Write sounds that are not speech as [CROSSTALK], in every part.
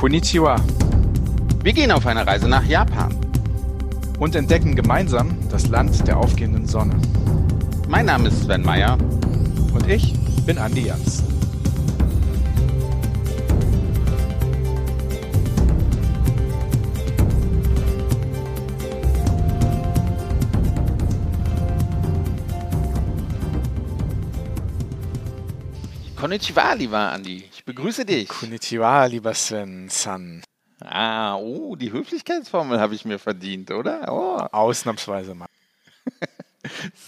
Konnichiwa. Wir gehen auf eine Reise nach Japan. Und entdecken gemeinsam das Land der aufgehenden Sonne. Mein Name ist Sven Meyer. Und ich bin Andi Jans. Konnichiwa, lieber Andi. Ich begrüße dich. Konnichiwa, lieber Sven-san. Ah, oh, die Höflichkeitsformel habe ich mir verdient, oder? Oh. Ausnahmsweise mal. [LAUGHS]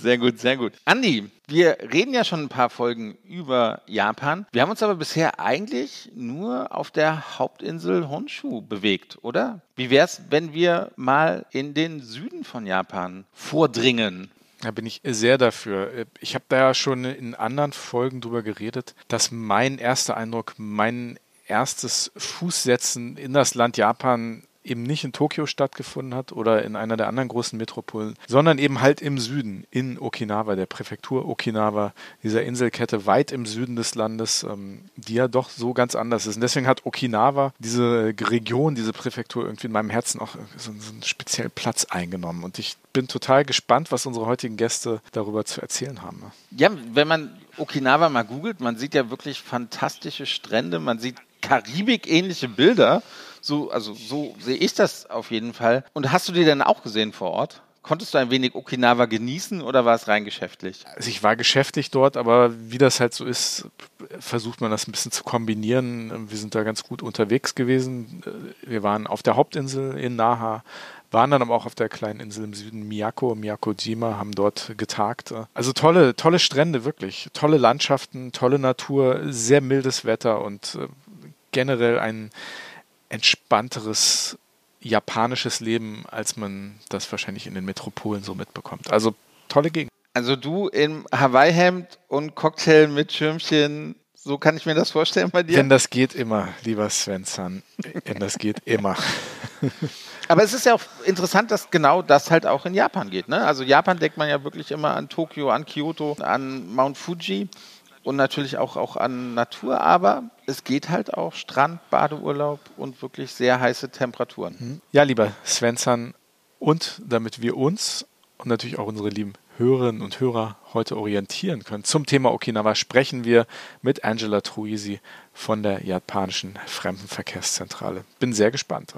Sehr gut, sehr gut. Andi, wir reden ja schon ein paar Folgen über Japan. Wir haben uns aber bisher eigentlich nur auf der Hauptinsel Honshu bewegt, oder? Wie wäre es, wenn wir mal in den Süden von Japan vordringen? Da bin ich sehr dafür. Ich habe da ja schon in anderen Folgen drüber geredet, dass mein erster Eindruck, mein erstes Fußsetzen in das Land Japan eben nicht in Tokio stattgefunden hat oder in einer der anderen großen Metropolen, sondern eben halt im Süden, in Okinawa, der Präfektur Okinawa, dieser Inselkette weit im Süden des Landes, ähm, die ja doch so ganz anders ist. Und deswegen hat Okinawa, diese Region, diese Präfektur irgendwie in meinem Herzen auch so, so einen speziellen Platz eingenommen. Und ich bin total gespannt, was unsere heutigen Gäste darüber zu erzählen haben. Ja, wenn man Okinawa mal googelt, man sieht ja wirklich fantastische Strände, man sieht Karibik-ähnliche Bilder. So, also so sehe ich das auf jeden Fall. Und hast du die denn auch gesehen vor Ort? Konntest du ein wenig Okinawa genießen oder war es rein geschäftlich? Also ich war geschäftlich dort, aber wie das halt so ist, versucht man das ein bisschen zu kombinieren. Wir sind da ganz gut unterwegs gewesen. Wir waren auf der Hauptinsel in Naha, waren dann aber auch auf der kleinen Insel im Süden Miyako, Miyakojima, haben dort getagt. Also tolle, tolle Strände, wirklich. Tolle Landschaften, tolle Natur, sehr mildes Wetter und äh, generell ein entspannteres japanisches Leben, als man das wahrscheinlich in den Metropolen so mitbekommt. Also tolle Gegend. Also du im Hawaii-Hemd und Cocktail mit Schirmchen, so kann ich mir das vorstellen bei dir? Denn das geht immer, lieber Svensson. Denn das geht immer. [LAUGHS] Aber es ist ja auch interessant, dass genau das halt auch in Japan geht. Ne? Also Japan denkt man ja wirklich immer an Tokio, an Kyoto, an Mount Fuji und natürlich auch, auch an Natur, aber es geht halt auch Strand, Badeurlaub und wirklich sehr heiße Temperaturen. Mhm. Ja, lieber Svensson, und damit wir uns und natürlich auch unsere lieben Hörerinnen und Hörer heute orientieren können zum Thema Okinawa, sprechen wir mit Angela Truisi von der japanischen Fremdenverkehrszentrale. Bin sehr gespannt.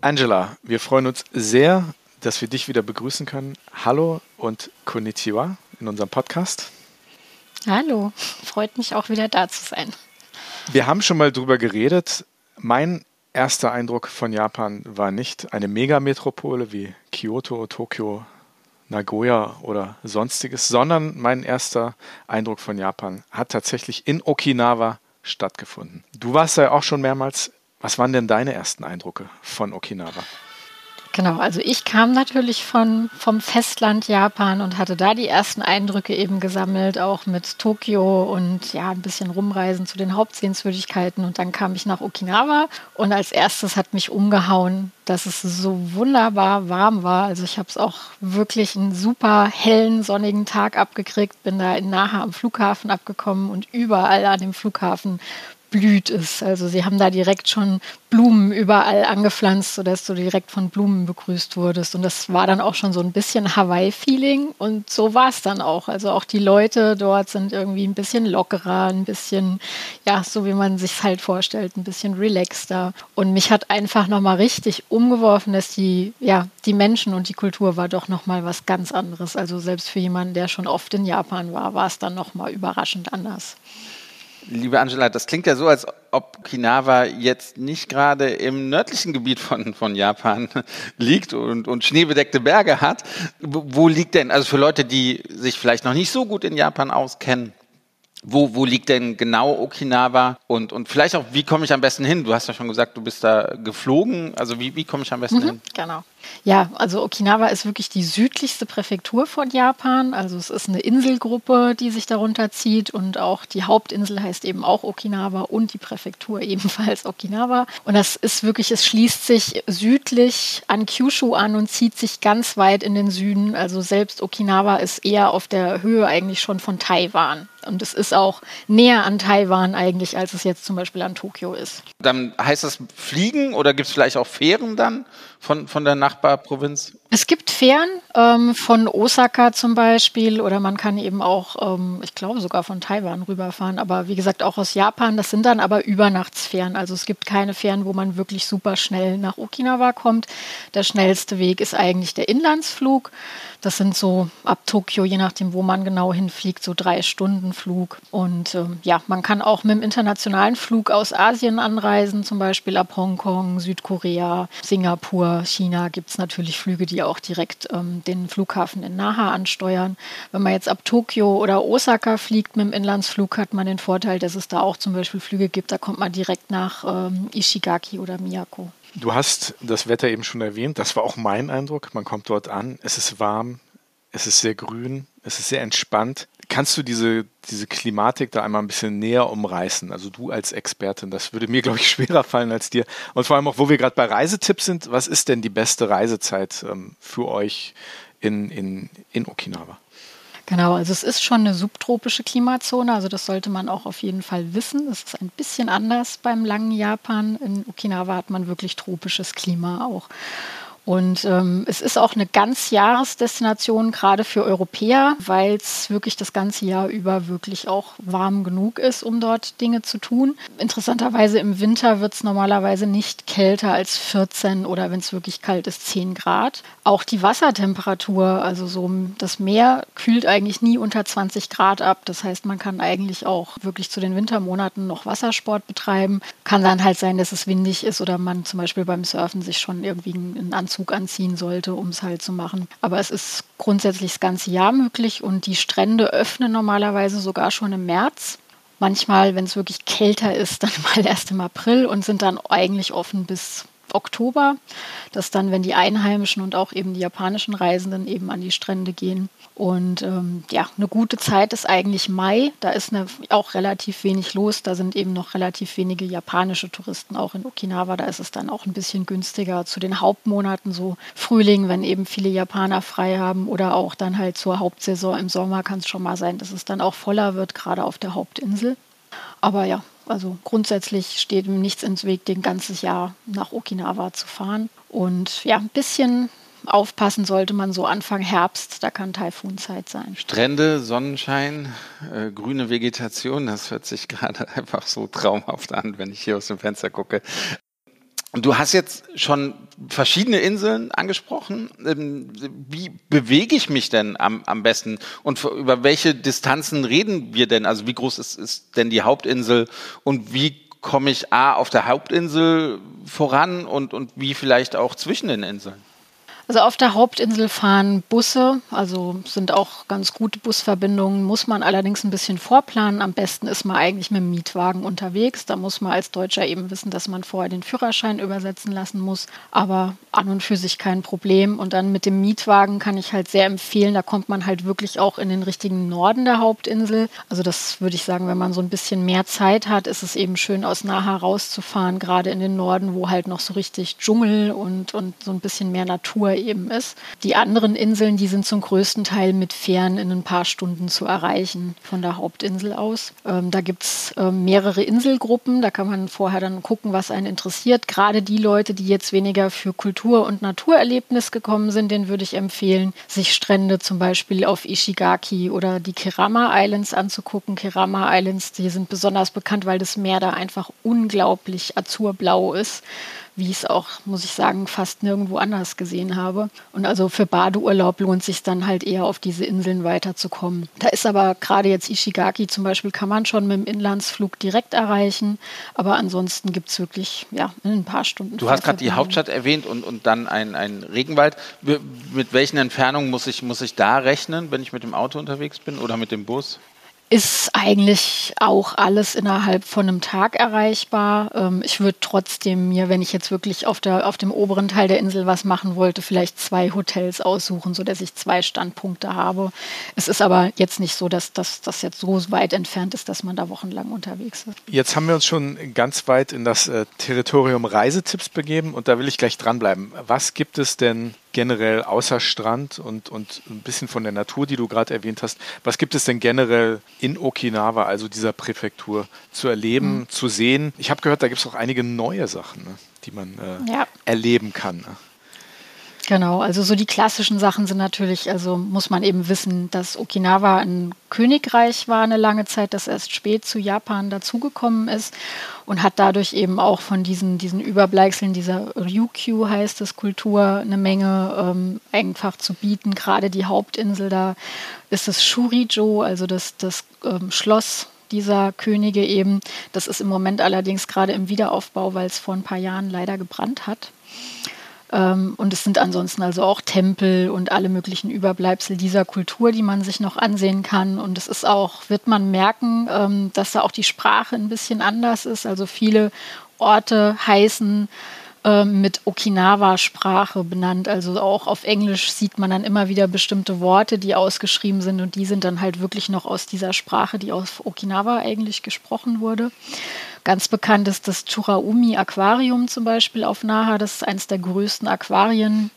Angela, wir freuen uns sehr, dass wir dich wieder begrüßen können. Hallo und Konnichiwa in unserem Podcast. Hallo, freut mich auch wieder da zu sein. Wir haben schon mal drüber geredet. Mein erster Eindruck von Japan war nicht eine Megametropole wie Kyoto, Tokio, Nagoya oder sonstiges, sondern mein erster Eindruck von Japan hat tatsächlich in Okinawa stattgefunden. Du warst ja auch schon mehrmals. Was waren denn deine ersten Eindrücke von Okinawa? Genau, also ich kam natürlich von, vom Festland Japan und hatte da die ersten Eindrücke eben gesammelt, auch mit Tokio und ja, ein bisschen rumreisen zu den Hauptsehenswürdigkeiten. Und dann kam ich nach Okinawa und als erstes hat mich umgehauen, dass es so wunderbar warm war. Also ich habe es auch wirklich einen super hellen, sonnigen Tag abgekriegt, bin da in Naha am Flughafen abgekommen und überall an dem Flughafen blüht ist. Also sie haben da direkt schon Blumen überall angepflanzt, sodass du direkt von Blumen begrüßt wurdest. Und das war dann auch schon so ein bisschen Hawaii-Feeling. Und so war es dann auch. Also auch die Leute dort sind irgendwie ein bisschen lockerer, ein bisschen, ja, so wie man sich halt vorstellt, ein bisschen relaxter. Und mich hat einfach nochmal richtig umgeworfen, dass die, ja, die Menschen und die Kultur war doch nochmal was ganz anderes. Also selbst für jemanden, der schon oft in Japan war, war es dann nochmal überraschend anders. Liebe Angela, das klingt ja so, als ob Okinawa jetzt nicht gerade im nördlichen Gebiet von, von Japan [LAUGHS] liegt und, und schneebedeckte Berge hat. Wo liegt denn, also für Leute, die sich vielleicht noch nicht so gut in Japan auskennen, wo, wo liegt denn genau Okinawa und, und vielleicht auch, wie komme ich am besten hin? Du hast ja schon gesagt, du bist da geflogen. Also wie, wie komme ich am besten mhm, hin? Genau. Ja, also Okinawa ist wirklich die südlichste Präfektur von Japan. Also es ist eine Inselgruppe, die sich darunter zieht und auch die Hauptinsel heißt eben auch Okinawa und die Präfektur [LAUGHS] ebenfalls Okinawa. Und das ist wirklich, es schließt sich südlich an Kyushu an und zieht sich ganz weit in den Süden. Also selbst Okinawa ist eher auf der Höhe eigentlich schon von Taiwan. Und es ist auch näher an Taiwan eigentlich, als es jetzt zum Beispiel an Tokio ist. Dann heißt das Fliegen oder gibt es vielleicht auch Fähren dann von, von der Nachbarprovinz? Es gibt Fähren ähm, von Osaka zum Beispiel oder man kann eben auch, ähm, ich glaube sogar von Taiwan rüberfahren, aber wie gesagt auch aus Japan. Das sind dann aber Übernachtsfähren. Also es gibt keine Fähren, wo man wirklich super schnell nach Okinawa kommt. Der schnellste Weg ist eigentlich der Inlandsflug. Das sind so ab Tokio, je nachdem, wo man genau hinfliegt, so drei Stunden Flug. Und ähm, ja, man kann auch mit dem internationalen Flug aus Asien anreisen, zum Beispiel ab Hongkong, Südkorea, Singapur, China gibt es natürlich Flüge, die auch direkt ähm, den Flughafen in Naha ansteuern. Wenn man jetzt ab Tokio oder Osaka fliegt mit dem Inlandsflug, hat man den Vorteil, dass es da auch zum Beispiel Flüge gibt, da kommt man direkt nach ähm, Ishigaki oder Miyako. Du hast das Wetter eben schon erwähnt. Das war auch mein Eindruck. Man kommt dort an. Es ist warm. Es ist sehr grün. Es ist sehr entspannt. Kannst du diese, diese Klimatik da einmal ein bisschen näher umreißen? Also du als Expertin, das würde mir, [LAUGHS] glaube ich, schwerer fallen als dir. Und vor allem auch, wo wir gerade bei Reisetipps sind, was ist denn die beste Reisezeit ähm, für euch in, in, in Okinawa? Genau, also es ist schon eine subtropische Klimazone, also das sollte man auch auf jeden Fall wissen. Es ist ein bisschen anders beim langen Japan. In Okinawa hat man wirklich tropisches Klima auch. Und ähm, es ist auch eine Ganzjahresdestination, gerade für Europäer, weil es wirklich das ganze Jahr über wirklich auch warm genug ist, um dort Dinge zu tun. Interessanterweise im Winter wird es normalerweise nicht kälter als 14 oder wenn es wirklich kalt ist, 10 Grad. Auch die Wassertemperatur, also so das Meer kühlt eigentlich nie unter 20 Grad ab. Das heißt, man kann eigentlich auch wirklich zu den Wintermonaten noch Wassersport betreiben. Kann dann halt sein, dass es windig ist oder man zum Beispiel beim Surfen sich schon irgendwie einen Anzug anziehen sollte, um es halt zu machen. Aber es ist grundsätzlich das ganze Jahr möglich und die Strände öffnen normalerweise sogar schon im März. Manchmal, wenn es wirklich kälter ist, dann [LAUGHS] mal erst im April und sind dann eigentlich offen bis Oktober, dass dann, wenn die Einheimischen und auch eben die japanischen Reisenden eben an die Strände gehen. Und ähm, ja, eine gute Zeit ist eigentlich Mai. Da ist eine, auch relativ wenig los. Da sind eben noch relativ wenige japanische Touristen auch in Okinawa. Da ist es dann auch ein bisschen günstiger zu den Hauptmonaten, so Frühling, wenn eben viele Japaner frei haben oder auch dann halt zur Hauptsaison im Sommer kann es schon mal sein, dass es dann auch voller wird, gerade auf der Hauptinsel. Aber ja, also grundsätzlich steht ihm nichts ins Weg, den ganzes Jahr nach Okinawa zu fahren. Und ja, ein bisschen aufpassen sollte man so Anfang Herbst, da kann Taifunzeit sein. Strände, Sonnenschein, äh, grüne Vegetation, das hört sich [LAUGHS] gerade einfach so traumhaft an, wenn ich hier aus dem Fenster gucke. Du hast jetzt schon verschiedene Inseln angesprochen. Ähm, wie bewege ich mich denn am, am besten und über welche Distanzen reden wir denn? Also wie groß ist, ist denn die Hauptinsel und wie komme ich A auf der Hauptinsel voran und, und wie vielleicht auch zwischen den Inseln? Also auf der Hauptinsel fahren Busse, also sind auch ganz gute Busverbindungen, muss man allerdings ein bisschen vorplanen. Am besten ist man eigentlich mit dem Mietwagen unterwegs. Da muss man als Deutscher eben wissen, dass man vorher den Führerschein übersetzen lassen muss. Aber an und für sich kein Problem. Und dann mit dem Mietwagen kann ich halt sehr empfehlen, da kommt man halt wirklich auch in den richtigen Norden der Hauptinsel. Also das würde ich sagen, wenn man so ein bisschen mehr Zeit hat, ist es eben schön aus Naha rauszufahren, gerade in den Norden, wo halt noch so richtig Dschungel und, und so ein bisschen mehr Natur eben ist. Die anderen Inseln, die sind zum größten Teil mit Fähren in ein paar Stunden zu erreichen von der Hauptinsel aus. Ähm, da gibt es ähm, mehrere Inselgruppen, da kann man vorher dann gucken, was einen interessiert. Gerade die Leute, die jetzt weniger für Kultur- und Naturerlebnis gekommen sind, denen würde ich empfehlen, sich Strände zum Beispiel auf Ishigaki oder die Kerama Islands anzugucken. Kerama Islands, die sind besonders bekannt, weil das Meer da einfach unglaublich azurblau ist wie ich es auch, muss ich sagen, fast nirgendwo anders gesehen habe. Und also für Badeurlaub lohnt sich dann halt eher auf diese Inseln weiterzukommen. Da ist aber gerade jetzt Ishigaki zum Beispiel, kann man schon mit dem Inlandsflug direkt erreichen. Aber ansonsten gibt es wirklich ja, in ein paar Stunden. Du hast gerade die Hauptstadt erwähnt und, und dann ein, ein Regenwald. Mit welchen Entfernungen muss ich, muss ich da rechnen, wenn ich mit dem Auto unterwegs bin oder mit dem Bus? Ist eigentlich auch alles innerhalb von einem Tag erreichbar. Ähm, ich würde trotzdem mir, wenn ich jetzt wirklich auf, der, auf dem oberen Teil der Insel was machen wollte, vielleicht zwei Hotels aussuchen, sodass ich zwei Standpunkte habe. Es ist aber jetzt nicht so, dass das jetzt so weit entfernt ist, dass man da wochenlang unterwegs ist. Jetzt haben wir uns schon ganz weit in das äh, Territorium Reisetipps begeben und da will ich gleich dranbleiben. Was gibt es denn generell außer Strand und, und ein bisschen von der Natur, die du gerade erwähnt hast, was gibt es denn generell in Okinawa, also dieser Präfektur, zu erleben, mhm. zu sehen? Ich habe gehört, da gibt es auch einige neue Sachen, ne, die man äh, ja. erleben kann. Ne? Genau, also so die klassischen Sachen sind natürlich, also muss man eben wissen, dass Okinawa ein Königreich war eine lange Zeit, das erst spät zu Japan dazugekommen ist und hat dadurch eben auch von diesen, diesen Überbleibseln dieser Ryukyu heißt es Kultur eine Menge ähm, einfach zu bieten. Gerade die Hauptinsel da ist das Shurijo, also das, das ähm, Schloss dieser Könige eben. Das ist im Moment allerdings gerade im Wiederaufbau, weil es vor ein paar Jahren leider gebrannt hat. Ähm, und es sind ansonsten also auch Tempel und alle möglichen Überbleibsel dieser Kultur, die man sich noch ansehen kann. Und es ist auch, wird man merken, ähm, dass da auch die Sprache ein bisschen anders ist. Also viele Orte heißen ähm, mit Okinawa-Sprache benannt. Also auch auf Englisch sieht man dann immer wieder bestimmte Worte, die ausgeschrieben sind und die sind dann halt wirklich noch aus dieser Sprache, die auf Okinawa eigentlich gesprochen wurde. Ganz bekannt ist das Churaumi Aquarium zum Beispiel auf Naha. Das ist eines der größten Aquarien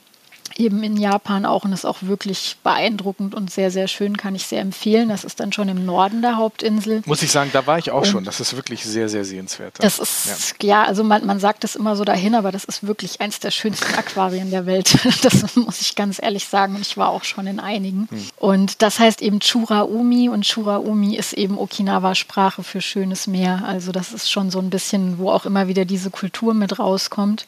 eben in Japan auch und ist auch wirklich beeindruckend und sehr, sehr schön, kann ich sehr empfehlen. Das ist dann schon im Norden der Hauptinsel. Muss ich sagen, da war ich auch und schon. Das ist wirklich sehr, sehr sehenswert. Das ist, ja, ja also man, man sagt es immer so dahin, aber das ist wirklich eins der schönsten [LAUGHS] Aquarien der Welt. [LAUGHS] Das muss ich ganz ehrlich sagen und ich war auch schon in einigen. Hm. Und das heißt eben Churaumi und Churaumi ist eben Okinawa-Sprache für schönes Meer. Also das ist schon so ein bisschen, wo auch immer wieder diese Kultur mit rauskommt.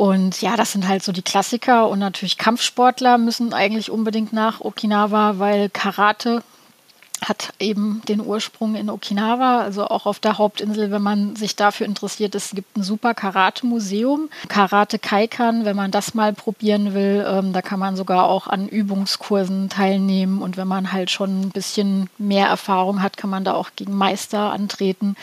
Und ja, das sind halt so die Klassiker und natürlich Kampfsportler müssen eigentlich unbedingt nach Okinawa, weil Karate hat eben den Ursprung in Okinawa, also auch auf der Hauptinsel, wenn man sich dafür interessiert. Es gibt ein super Karate-Museum, Karate Kaikan, wenn man das mal probieren will. Ähm, da kann man sogar auch an Übungskursen teilnehmen und wenn man halt schon ein bisschen mehr Erfahrung hat, kann man da auch gegen Meister antreten.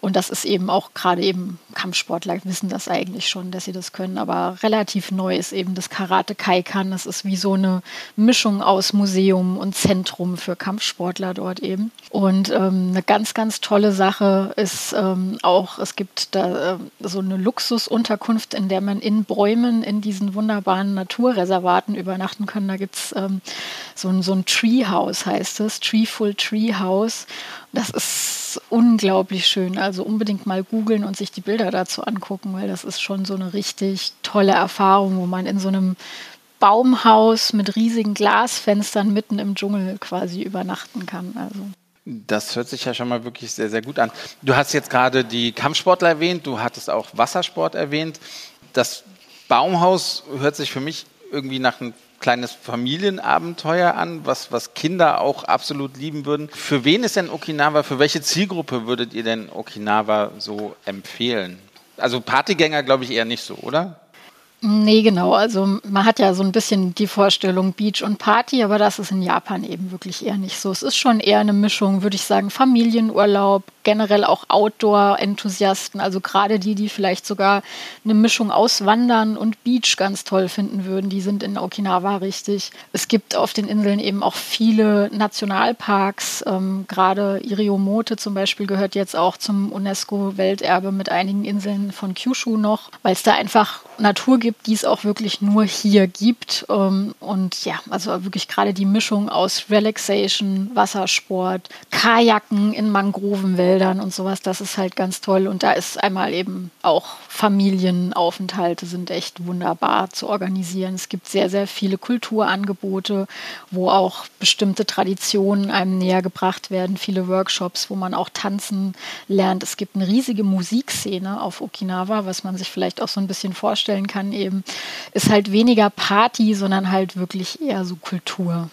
Und das ist eben auch gerade eben Kampfsportler wissen das eigentlich schon, dass sie das können. Aber relativ neu ist eben das Karate Kaikan. Das ist wie so eine Mischung aus Museum und Zentrum für Kampfsportler dort eben. Und ähm, eine ganz, ganz tolle Sache ist ähm, auch, es gibt da äh, so eine Luxusunterkunft, in der man in Bäumen in diesen wunderbaren Naturreservaten übernachten kann. Da gibt es ähm, so, ein, so ein Treehouse, heißt es, Treeful Treehouse. Das ist unglaublich schön. Also unbedingt mal googeln und sich die Bilder dazu angucken, weil das ist schon so eine richtig tolle Erfahrung, wo man in so einem Baumhaus mit riesigen Glasfenstern mitten im Dschungel quasi übernachten kann. Also. Das hört sich ja schon mal wirklich sehr, sehr gut an. Du hast jetzt gerade die Kampfsportler erwähnt, du hattest auch Wassersport erwähnt. Das Baumhaus hört sich für mich irgendwie nach einem kleines Familienabenteuer an, was, was Kinder auch absolut lieben würden. Für wen ist denn Okinawa, für welche Zielgruppe würdet ihr denn Okinawa so empfehlen? Also Partygänger glaube ich eher nicht so, oder? Nee, genau. Also man hat ja so ein bisschen die Vorstellung Beach und Party, aber das ist in Japan eben wirklich eher nicht so. Es ist schon eher eine Mischung, würde ich sagen, Familienurlaub, generell auch Outdoor-Enthusiasten, also gerade die, die vielleicht sogar eine Mischung aus Wandern und Beach ganz toll finden würden, die sind in Okinawa richtig. Es gibt auf den Inseln eben auch viele Nationalparks, ähm, gerade Iriomote zum Beispiel gehört jetzt auch zum UNESCO-Welterbe mit einigen Inseln von Kyushu noch, weil es da einfach Natur gibt, die es auch wirklich nur hier gibt. Ähm, und ja, also wirklich gerade die Mischung aus Relaxation, Wassersport, Kajaken in Mangrovenwäldern und sowas, das ist halt ganz toll. Und da ist einmal eben auch Familienaufenthalte sind echt wunderbar zu organisieren. Es gibt sehr, sehr viele Kulturangebote, wo auch bestimmte Traditionen einem näher gebracht werden. Viele Workshops, wo man auch tanzen lernt. Es gibt eine riesige Musikszene auf Okinawa, was man sich vielleicht auch so ein bisschen vorstellen kann, eben, ist halt weniger Party, sondern halt wirklich eher so Kultur.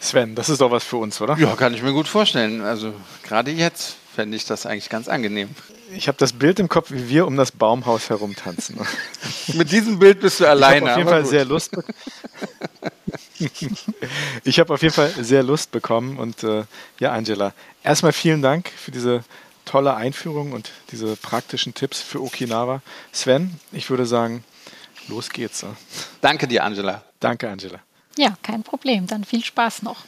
Sven, das ist doch was für uns, oder? Ja, kann ich mir gut vorstellen. Also gerade jetzt fände ich das eigentlich ganz angenehm. Ich habe das Bild im Kopf, wie wir um das Baumhaus herumtanzen. [LAUGHS] Mit diesem Bild bist du alleine. Ich habe auf jeden Fall gut. sehr Lust. [LAUGHS] ich habe auf jeden Fall sehr Lust bekommen und äh, ja, Angela, erstmal vielen Dank für diese tolle Einführung und diese praktischen Tipps für Okinawa. Sven, ich würde sagen, Los geht's. Danke dir, Angela. Danke, Angela. Ja, kein Problem. Dann viel Spaß noch.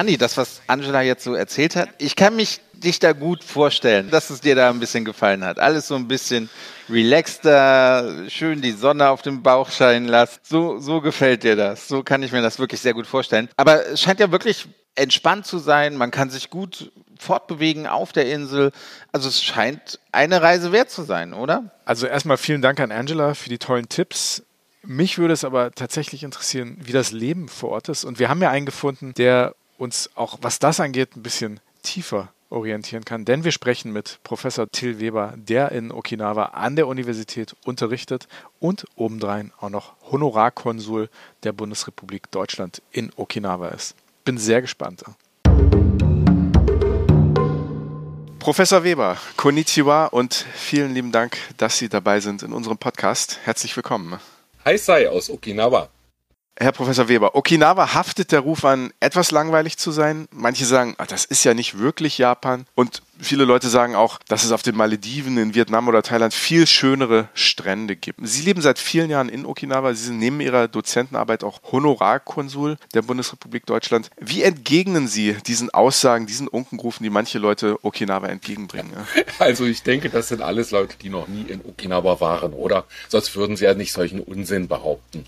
Andi, das, was Angela jetzt so erzählt hat, ich kann mich dich da gut vorstellen, dass es dir da ein bisschen gefallen hat. Alles so ein bisschen relaxter, schön die Sonne auf dem Bauch scheinen lassen. So, so gefällt dir das. So kann ich mir das wirklich sehr gut vorstellen. Aber es scheint ja wirklich entspannt zu sein. Man kann sich gut fortbewegen auf der Insel. Also es scheint eine Reise wert zu sein, oder? Also erstmal vielen Dank an Angela für die tollen Tipps. Mich würde es aber tatsächlich interessieren, wie das Leben vor Ort ist. Und wir haben ja einen gefunden, der uns auch, was das angeht, ein bisschen tiefer orientieren kann. Denn wir sprechen mit Professor Till Weber, der in Okinawa an der Universität unterrichtet und obendrein auch noch Honorarkonsul der Bundesrepublik Deutschland in Okinawa ist. Bin sehr gespannt. Professor Weber, konnichiwa und vielen lieben Dank, dass Sie dabei sind in unserem Podcast. Herzlich willkommen. Hi Sai aus Okinawa. Herr Professor Weber, Okinawa haftet der Ruf an, etwas langweilig zu sein. Manche sagen, ach, das ist ja nicht wirklich Japan. Und viele Leute sagen auch, dass es auf den Malediven, in Vietnam oder Thailand viel schönere Strände gibt. Sie leben seit vielen Jahren in Okinawa. Sie sind neben Ihrer Dozentenarbeit auch Honorarkonsul der Bundesrepublik Deutschland. Wie entgegnen Sie diesen Aussagen, diesen Unkenrufen, die manche Leute Okinawa entgegenbringen? [LAUGHS] Also ich denke, das sind alles Leute, die noch nie in Okinawa waren, oder? Sonst würden sie ja nicht solchen Unsinn behaupten.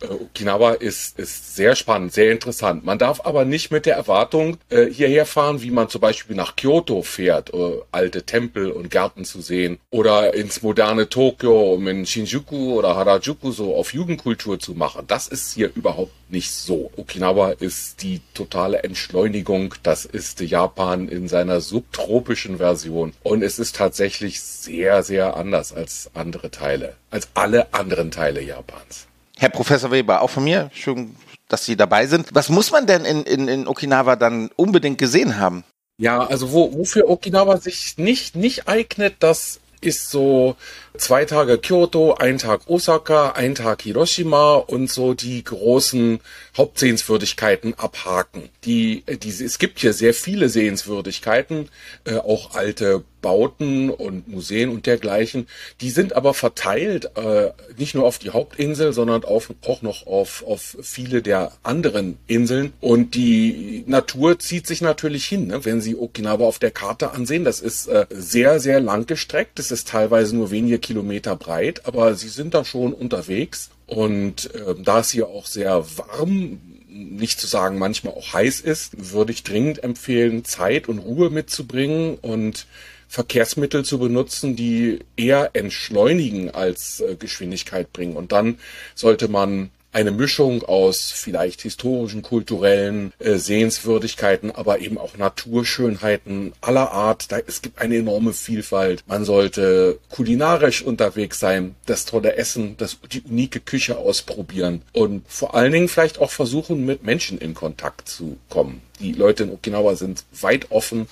Äh, Okinawa ist, ist sehr spannend, sehr interessant. Man darf aber nicht mit der Erwartung äh, hierher fahren, wie man zum Beispiel nach Kyoto fährt, äh, alte Tempel und Gärten zu sehen, oder ins moderne Tokio, um in Shinjuku oder Harajuku so auf Jugendkultur zu machen. Das ist hier überhaupt nicht so. Okinawa ist die totale Entschleunigung. Das ist Japan in seiner subtropischen Version. Und es ist tatsächlich sehr, sehr anders als andere Teile, als alle anderen Teile Japans. Herr Professor Weber, auch von mir, schön, dass Sie dabei sind. Was muss man denn in, in, in Okinawa dann unbedingt gesehen haben? Ja, also wo, wofür Okinawa sich nicht, nicht eignet, das ist so zwei Tage Kyoto, ein Tag Osaka, ein Tag Hiroshima und so die großen Hauptsehenswürdigkeiten abhaken. Die, die, es gibt hier sehr viele Sehenswürdigkeiten, äh, auch alte Bauten und Museen und dergleichen. Die sind aber verteilt äh, nicht nur auf die Hauptinsel, sondern auf, auch noch auf, auf viele der anderen Inseln. Und die Natur zieht sich natürlich hin. Ne? Wenn Sie Okinawa auf der Karte ansehen, das ist äh, sehr, sehr lang gestreckt. Es ist teilweise nur wenige Kilometer breit, aber Sie sind da schon unterwegs. Und äh, da es hier auch sehr warm nicht zu sagen manchmal auch heiß ist, würde ich dringend empfehlen, Zeit und Ruhe mitzubringen und Verkehrsmittel zu benutzen, die eher entschleunigen als äh, Geschwindigkeit bringen. Und dann sollte man eine Mischung aus vielleicht historischen, kulturellen äh, Sehenswürdigkeiten, aber eben auch Naturschönheiten aller Art. Da, es gibt eine enorme Vielfalt. Man sollte kulinarisch unterwegs sein, das tolle Essen, das, die unique Küche ausprobieren und vor allen Dingen vielleicht auch versuchen, mit Menschen in Kontakt zu kommen. Die Leute in Okinawa sind weit offen,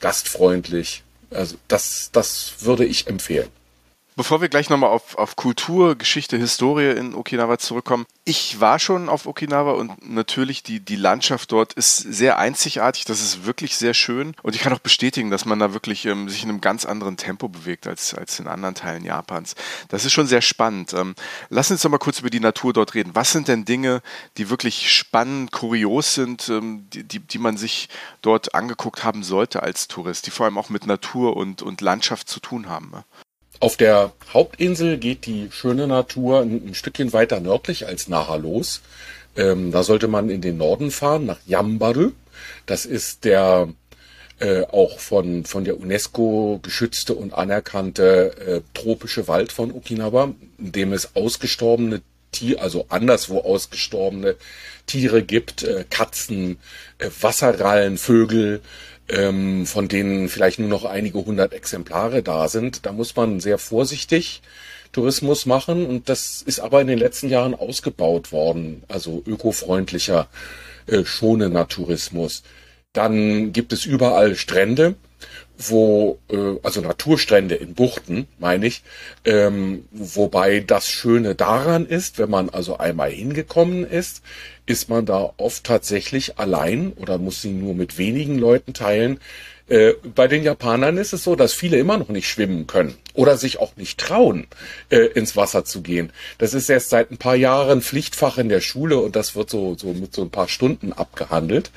gastfreundlich also das, das würde ich empfehlen. Bevor wir gleich nochmal auf, auf Kultur, Geschichte, Historie in Okinawa zurückkommen. Ich war schon auf Okinawa und natürlich die, die Landschaft dort ist sehr einzigartig. Das ist wirklich sehr schön. Und ich kann auch bestätigen, dass man da wirklich ähm, sich in einem ganz anderen Tempo bewegt als, als in anderen Teilen Japans. Das ist schon sehr spannend. Ähm, lass uns doch mal kurz über die Natur dort reden. Was sind denn Dinge, die wirklich spannend, kurios sind, ähm, die, die, die man sich dort angeguckt haben sollte als Tourist, die vor allem auch mit Natur und, und Landschaft zu tun haben? Auf der Hauptinsel geht die schöne Natur ein, ein Stückchen weiter nördlich als Naha los. Ähm, da sollte man in den Norden fahren, nach Yambaru. Das ist der äh, auch von, von der UNESCO geschützte und anerkannte äh, tropische Wald von Okinawa, in dem es ausgestorbene Tiere, also anderswo ausgestorbene Tiere gibt, äh, Katzen, äh, Wasserrallen, Vögel, ähm, von denen vielleicht nur noch einige hundert Exemplare da sind. Da muss man sehr vorsichtig Tourismus machen und das ist aber in den letzten Jahren ausgebaut worden, also ökofreundlicher, äh, schonender Tourismus. Dann gibt es überall Strände, wo, äh, also Naturstrände in Buchten, meine ich, ähm, wobei das Schöne daran ist, wenn man also einmal hingekommen ist, ist man da oft tatsächlich allein oder muss sie nur mit wenigen Leuten teilen. Äh, bei den Japanern ist es so, dass viele immer noch nicht schwimmen können oder sich auch nicht trauen, äh, ins Wasser zu gehen. Das ist erst seit ein paar Jahren Pflichtfach in der Schule und das wird so, so mit so ein paar Stunden abgehandelt.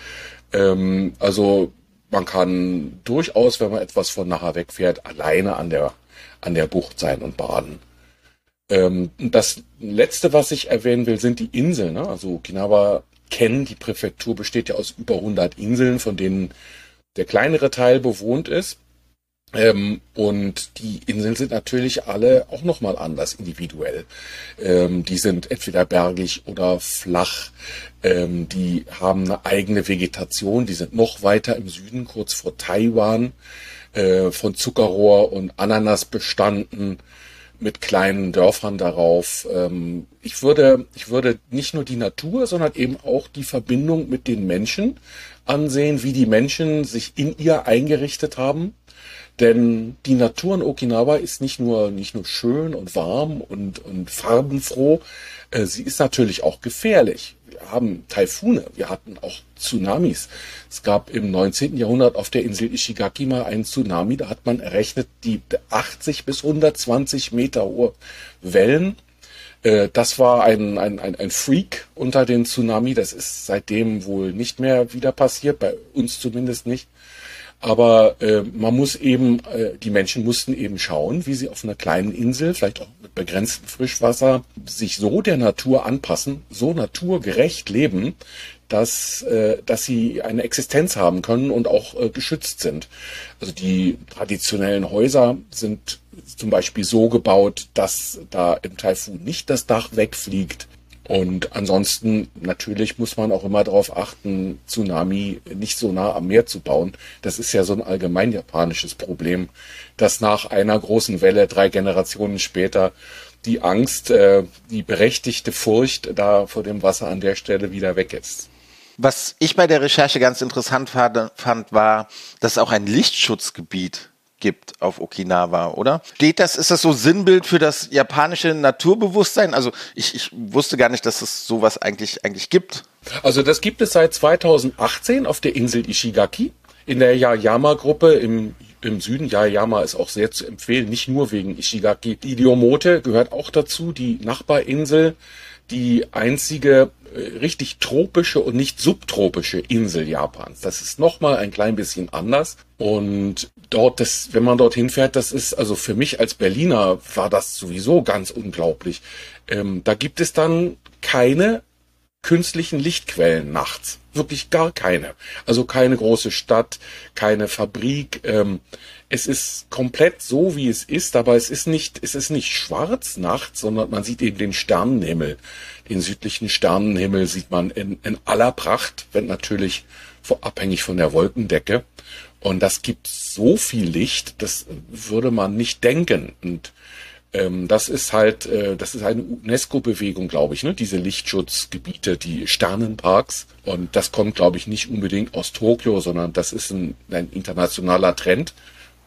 Ähm, also man kann durchaus, wenn man etwas von nachher wegfährt, alleine an der, an der Bucht sein und baden. Ähm, das letzte, was ich erwähnen will, sind die Inseln. Ne? Also Okinawa kennen, die Präfektur besteht ja aus über 100 Inseln, von denen der kleinere Teil bewohnt ist. Ähm, und die Inseln sind natürlich alle auch nochmal anders individuell. Ähm, die sind entweder bergig oder flach. Ähm, die haben eine eigene Vegetation. Die sind noch weiter im Süden, kurz vor Taiwan, äh, von Zuckerrohr und Ananas bestanden mit kleinen Dörfern darauf. Ähm, ich würde, ich würde nicht nur die Natur, sondern eben auch die Verbindung mit den Menschen ansehen, wie die Menschen sich in ihr eingerichtet haben denn die Natur in Okinawa ist nicht nur, nicht nur schön und warm und, und farbenfroh, äh, sie ist natürlich auch gefährlich. Wir haben Taifune, wir hatten auch Tsunamis. Es gab im 19. Jahrhundert auf der Insel Ishigaki mal einen Tsunami, da hat man errechnet die 80 bis 120 Meter hohe Wellen. Äh, das war ein, ein, ein, ein Freak unter den Tsunami. Das ist seitdem wohl nicht mehr wieder passiert, bei uns zumindest nicht. Aber äh, man muss eben, äh, die Menschen mussten eben schauen, wie sie auf einer kleinen Insel, vielleicht auch mit begrenztem Frischwasser, sich so der Natur anpassen, so naturgerecht leben, dass, äh, dass sie eine Existenz haben können und auch äh, geschützt sind. Also die traditionellen Häuser sind zum Beispiel so gebaut, dass da im Taifun nicht das Dach wegfliegt, und ansonsten natürlich muss man auch immer darauf achten, Tsunami nicht so nah am Meer zu bauen. Das ist ja so ein allgemein japanisches Problem, dass nach einer großen Welle drei Generationen später die Angst, äh, die berechtigte Furcht da vor dem Wasser an der Stelle wieder weg ist. Was ich bei der Recherche ganz interessant fand, war, dass auch ein Lichtschutzgebiet gibt auf Okinawa, oder? Steht das, ist das so Sinnbild für das japanische Naturbewusstsein? Also ich, ich wusste gar nicht, dass es sowas eigentlich, eigentlich gibt. Also das gibt es seit 2018 auf der Insel Ishigaki in der Yayama-Gruppe im im Süden. Yayama ist auch sehr zu empfehlen, nicht nur wegen Ishigaki. Idiomote gehört auch dazu, die Nachbarinsel, die einzige äh, richtig tropische und nicht subtropische Insel Japans. Das ist nochmal ein klein bisschen anders. Und dort, das, wenn man dorthin fährt, das ist, also für mich als Berliner war das sowieso ganz unglaublich. Ähm, da gibt es dann keine künstlichen Lichtquellen nachts. Wirklich gar keine. Also keine große Stadt, keine Fabrik. Ähm, es ist komplett so, wie es ist, aber es ist nicht, es ist nicht schwarz nachts, sondern man sieht eben den Sternenhimmel. Den südlichen Sternenhimmel sieht man in, in aller Pracht, wenn natürlich abhängig von der Wolkendecke. Und das gibt so viel Licht, das würde man nicht denken. Und ähm, das ist halt, äh, das ist eine UNESCO-Bewegung, glaube ich, ne? diese Lichtschutzgebiete, die Sternenparks. Und das kommt, glaube ich, nicht unbedingt aus Tokio, sondern das ist ein, ein internationaler Trend,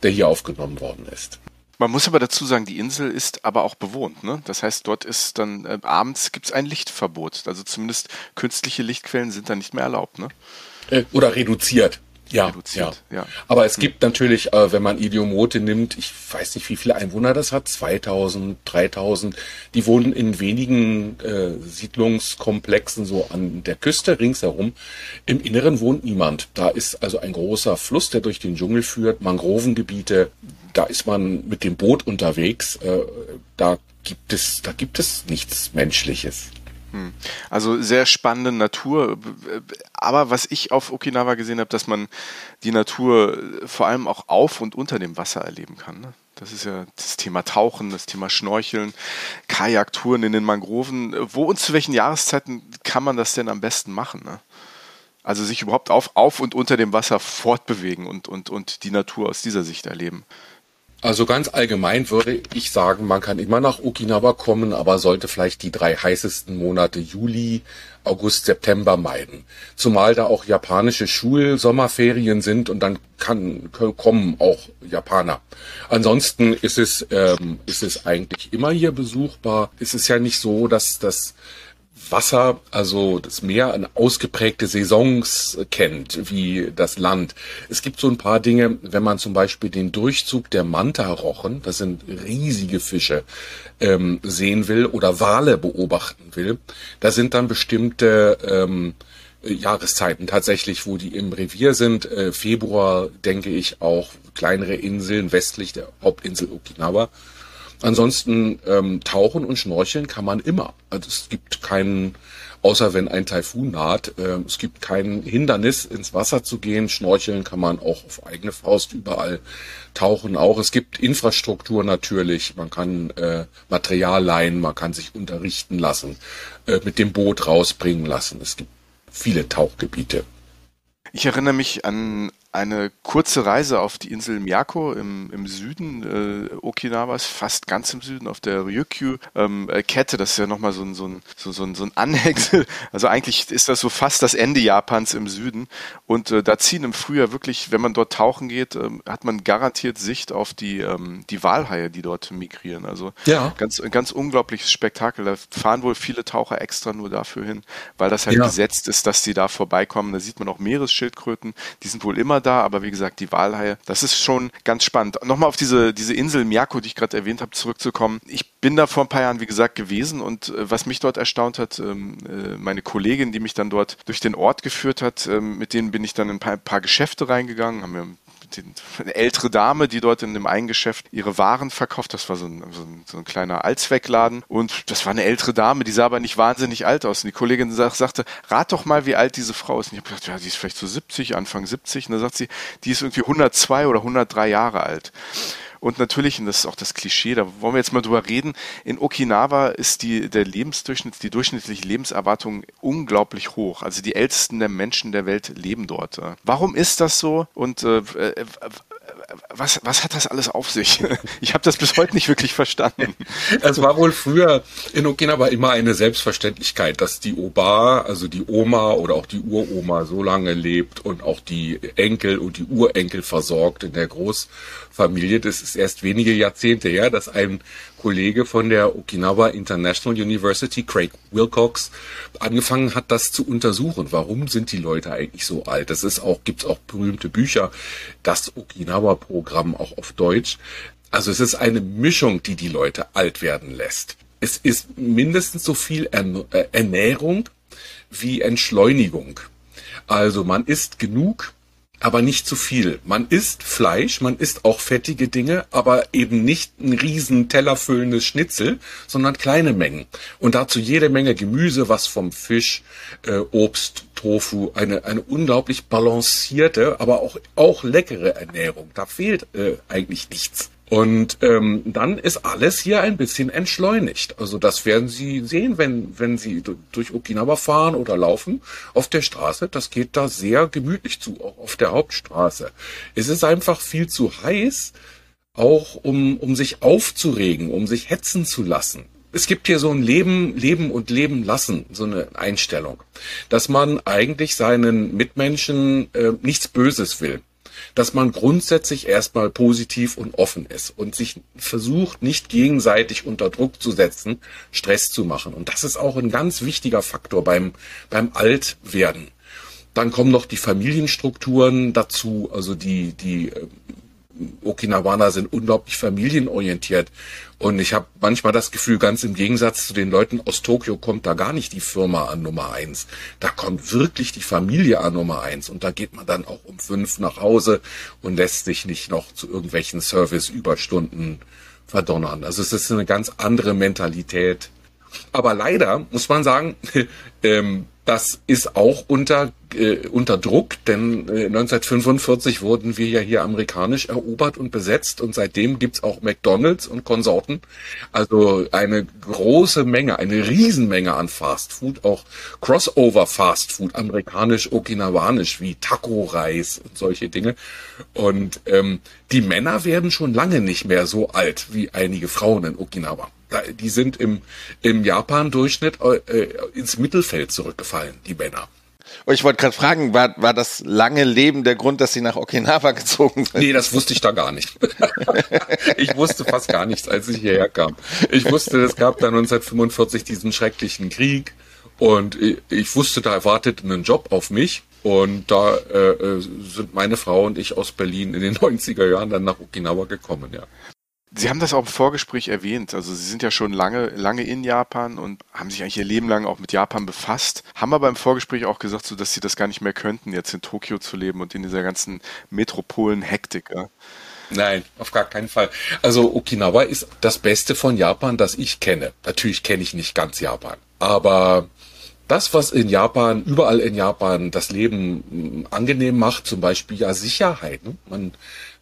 der hier aufgenommen worden ist. Man muss aber dazu sagen, die Insel ist aber auch bewohnt. Ne? Das heißt, dort ist dann äh, abends gibt es ein Lichtverbot. Also zumindest künstliche Lichtquellen sind dann nicht mehr erlaubt. Ne? Äh, oder reduziert. Ja, ja, ja. Aber es hm. gibt natürlich, äh, wenn man Idiomote nimmt, ich weiß nicht, wie viele Einwohner das hat, 2000, 3000, die wohnen in wenigen äh, Siedlungskomplexen so an der Küste ringsherum. Im Inneren wohnt niemand. Da ist also ein großer Fluss, der durch den Dschungel führt, Mangrovengebiete. Da ist man mit dem Boot unterwegs. Äh, da gibt es, da gibt es nichts Menschliches. Hm. Also sehr spannende Natur. Aber was ich auf Okinawa gesehen habe, dass man die Natur vor allem auch auf und unter dem Wasser erleben kann. Ne? Das ist ja das Thema Tauchen, das Thema Schnorcheln, Kajaktouren in den Mangroven. Wo und zu welchen Jahreszeiten kann man das denn am besten machen? Ne? Also sich überhaupt auf, auf und unter dem Wasser fortbewegen und, und, und die Natur aus dieser Sicht erleben. Also ganz allgemein würde ich sagen, man kann immer nach Okinawa kommen, aber sollte vielleicht die drei heißesten Monate Juli, August, September meiden. Zumal da auch japanische Schul-Sommerferien sind und dann kann, kommen auch Japaner. Ansonsten ist es, ähm, ist es eigentlich immer hier besuchbar. Es ist ja nicht so, dass das Wasser, also das Meer, eine ausgeprägte Saisons kennt, wie das Land. Es gibt so ein paar Dinge, wenn man zum Beispiel den Durchzug der Manta-Rochen, das sind riesige Fische, ähm, sehen will oder Wale beobachten will, da sind dann bestimmte ähm, äh, Jahreszeiten tatsächlich, wo die im Revier sind. Äh, Februar denke ich auch kleinere Inseln westlich der Hauptinsel Okinawa. Ansonsten ähm, tauchen und schnorcheln kann man immer. Also es gibt keinen, außer wenn ein Taifun naht, äh, es gibt kein Hindernis, ins Wasser zu gehen. Schnorcheln kann man auch auf eigene Faust überall tauchen auch. Es gibt Infrastruktur natürlich. Man kann äh, Material leihen, man kann sich unterrichten lassen, äh, mit dem Boot rausbringen lassen. Es gibt viele Tauchgebiete. Ich erinnere mich an eine kurze Reise auf die Insel Miyako im, im Süden äh, Okinawas, fast ganz im Süden auf der Ryukyu-Kette. Ähm, das ist ja nochmal so ein, so, ein, so, so, ein, so ein Anhängsel. [LAUGHS] Also eigentlich ist das so fast das Ende Japans im Süden. Und äh, da ziehen im Frühjahr wirklich, wenn man dort tauchen geht, ähm, hat man garantiert Sicht auf die, ähm, die Walhaie, die dort migrieren. Also ja. ganz, ganz unglaubliches Spektakel. Da fahren wohl viele Taucher extra nur dafür hin, weil das halt ja. gesetzt ist, dass sie da vorbeikommen. Da sieht man auch Meeresschildkröten, die sind wohl immer da, aber wie gesagt, die Walhaie, das ist schon ganz spannend. Nochmal auf diese, diese Insel Miyako, die ich gerade erwähnt habe, zurückzukommen. Ich bin da vor ein paar Jahren, wie gesagt, gewesen und äh, was mich dort erstaunt hat, ähm, äh, meine Kollegin, die mich dann dort durch den Ort geführt hat, ähm, mit denen bin ich dann in ein paar, ein paar Geschäfte reingegangen, haben mir eine ältere Dame, die dort in dem einen Geschäft ihre Waren verkauft. Das war so ein, so ein, so ein kleiner Allzweckladen. Und das war eine ältere Dame, die sah aber nicht wahnsinnig alt aus. Und die Kollegin sagt, sagte, rat doch mal, wie alt diese Frau ist. Und ich habe gedacht, ja, die ist vielleicht so 70, Anfang 70. Und dann sagt sie, die ist irgendwie 102 oder 103 Jahre alt. Und natürlich, und das ist auch das Klischee, da wollen wir jetzt mal drüber reden, in Okinawa ist die, der Lebensdurchschnitt, die durchschnittliche Lebenserwartung unglaublich hoch. Also die ältesten der Menschen der Welt leben dort. Warum ist das so? Und äh, äh was, was hat das alles auf sich? [LAUGHS] Ich habe das bis heute nicht wirklich verstanden. [LAUGHS] Es war wohl früher in Okinawa immer eine Selbstverständlichkeit, dass die Oba, also die Oma oder auch die Uroma so lange lebt und auch die Enkel und die Urenkel versorgt in der Großfamilie. Das ist erst wenige Jahrzehnte her, dass ein Kollege von der Okinawa International University, Craig Wilcox, angefangen hat, das zu untersuchen. Warum sind die Leute eigentlich so alt? Das ist auch, gibt's auch berühmte Bücher, das Okinawa-Programm auch auf Deutsch. Also es ist eine Mischung, die die Leute alt werden lässt. Es ist mindestens so viel äh, Ernährung wie Entschleunigung. Also man isst genug, aber nicht zu viel. Man isst Fleisch, man isst auch fettige Dinge, aber eben nicht ein riesen tellerfüllendes Schnitzel, sondern kleine Mengen. Und dazu jede Menge Gemüse, was vom Fisch, äh, Obst, Tofu, eine, eine unglaublich balancierte, aber auch, auch leckere Ernährung. Da fehlt äh, eigentlich nichts. Und ähm, dann ist alles hier ein bisschen entschleunigt. Also das werden Sie sehen, wenn, wenn Sie durch Okinawa fahren oder laufen auf der Straße. Das geht da sehr gemütlich zu, auch auf der Hauptstraße. Es ist einfach viel zu heiß, auch um, um sich aufzuregen, um sich hetzen zu lassen. Es gibt hier so ein Leben, Leben und Leben lassen, so eine Einstellung, dass man eigentlich seinen Mitmenschen äh, nichts Böses will dass man grundsätzlich erstmal positiv und offen ist und sich versucht, nicht gegenseitig unter Druck zu setzen, Stress zu machen. Und das ist auch ein ganz wichtiger Faktor beim, beim Altwerden. Dann kommen noch die Familienstrukturen dazu, also die, die Okinawaner sind unglaublich familienorientiert. Und ich habe manchmal das Gefühl, ganz im Gegensatz zu den Leuten aus Tokio kommt da gar nicht die Firma an Nummer eins. Da kommt wirklich die Familie an Nummer eins. Und da geht man dann auch um fünf nach Hause und lässt sich nicht noch zu irgendwelchen Service-Überstunden verdonnern. Also es ist eine ganz andere Mentalität. Aber leider muss man sagen, [LAUGHS] ähm, das ist auch unter, äh, unter Druck, denn äh, 1945 wurden wir ja hier amerikanisch erobert und besetzt und seitdem gibt's auch McDonalds und Konsorten. Also eine große Menge, eine Riesenmenge an Fast Food, auch Crossover Fast Food, amerikanisch, okinawanisch, wie Taco-Reis und solche Dinge. Und ähm, die Männer werden schon lange nicht mehr so alt wie einige Frauen in Okinawa die sind im, im Japan-Durchschnitt äh, ins Mittelfeld zurückgefallen, die Männer. Ich wollte gerade fragen, war, war das lange Leben der Grund, dass Sie nach Okinawa [LAUGHS] gezogen sind? Nee, das wusste ich da gar nicht. [LAUGHS] ich wusste fast gar nichts, als ich hierher kam. Ich wusste, es gab da 1945 diesen schrecklichen Krieg und ich wusste, da erwartet einen Job auf mich. Und da äh, äh sind meine Frau und ich aus Berlin in den 90er Jahren dann nach Okinawa gekommen, ja. Sie haben das auch im Vorgespräch erwähnt. Also Sie sind ja schon lange, lange in Japan und haben sich eigentlich Ihr Leben lang auch mit Japan befasst. Haben aber im Vorgespräch auch gesagt, so dass Sie das gar nicht mehr könnten, jetzt in Tokio zu leben und in dieser ganzen Metropolen-Hektik. Ja? Nein, auf gar keinen Fall. Also Okinawa ist das Beste von Japan, das ich kenne. Natürlich kenne ich nicht ganz Japan, aber das, was in Japan, überall in Japan das Leben mm, angenehm macht, zum Beispiel ja Sicherheit. Ne? Man,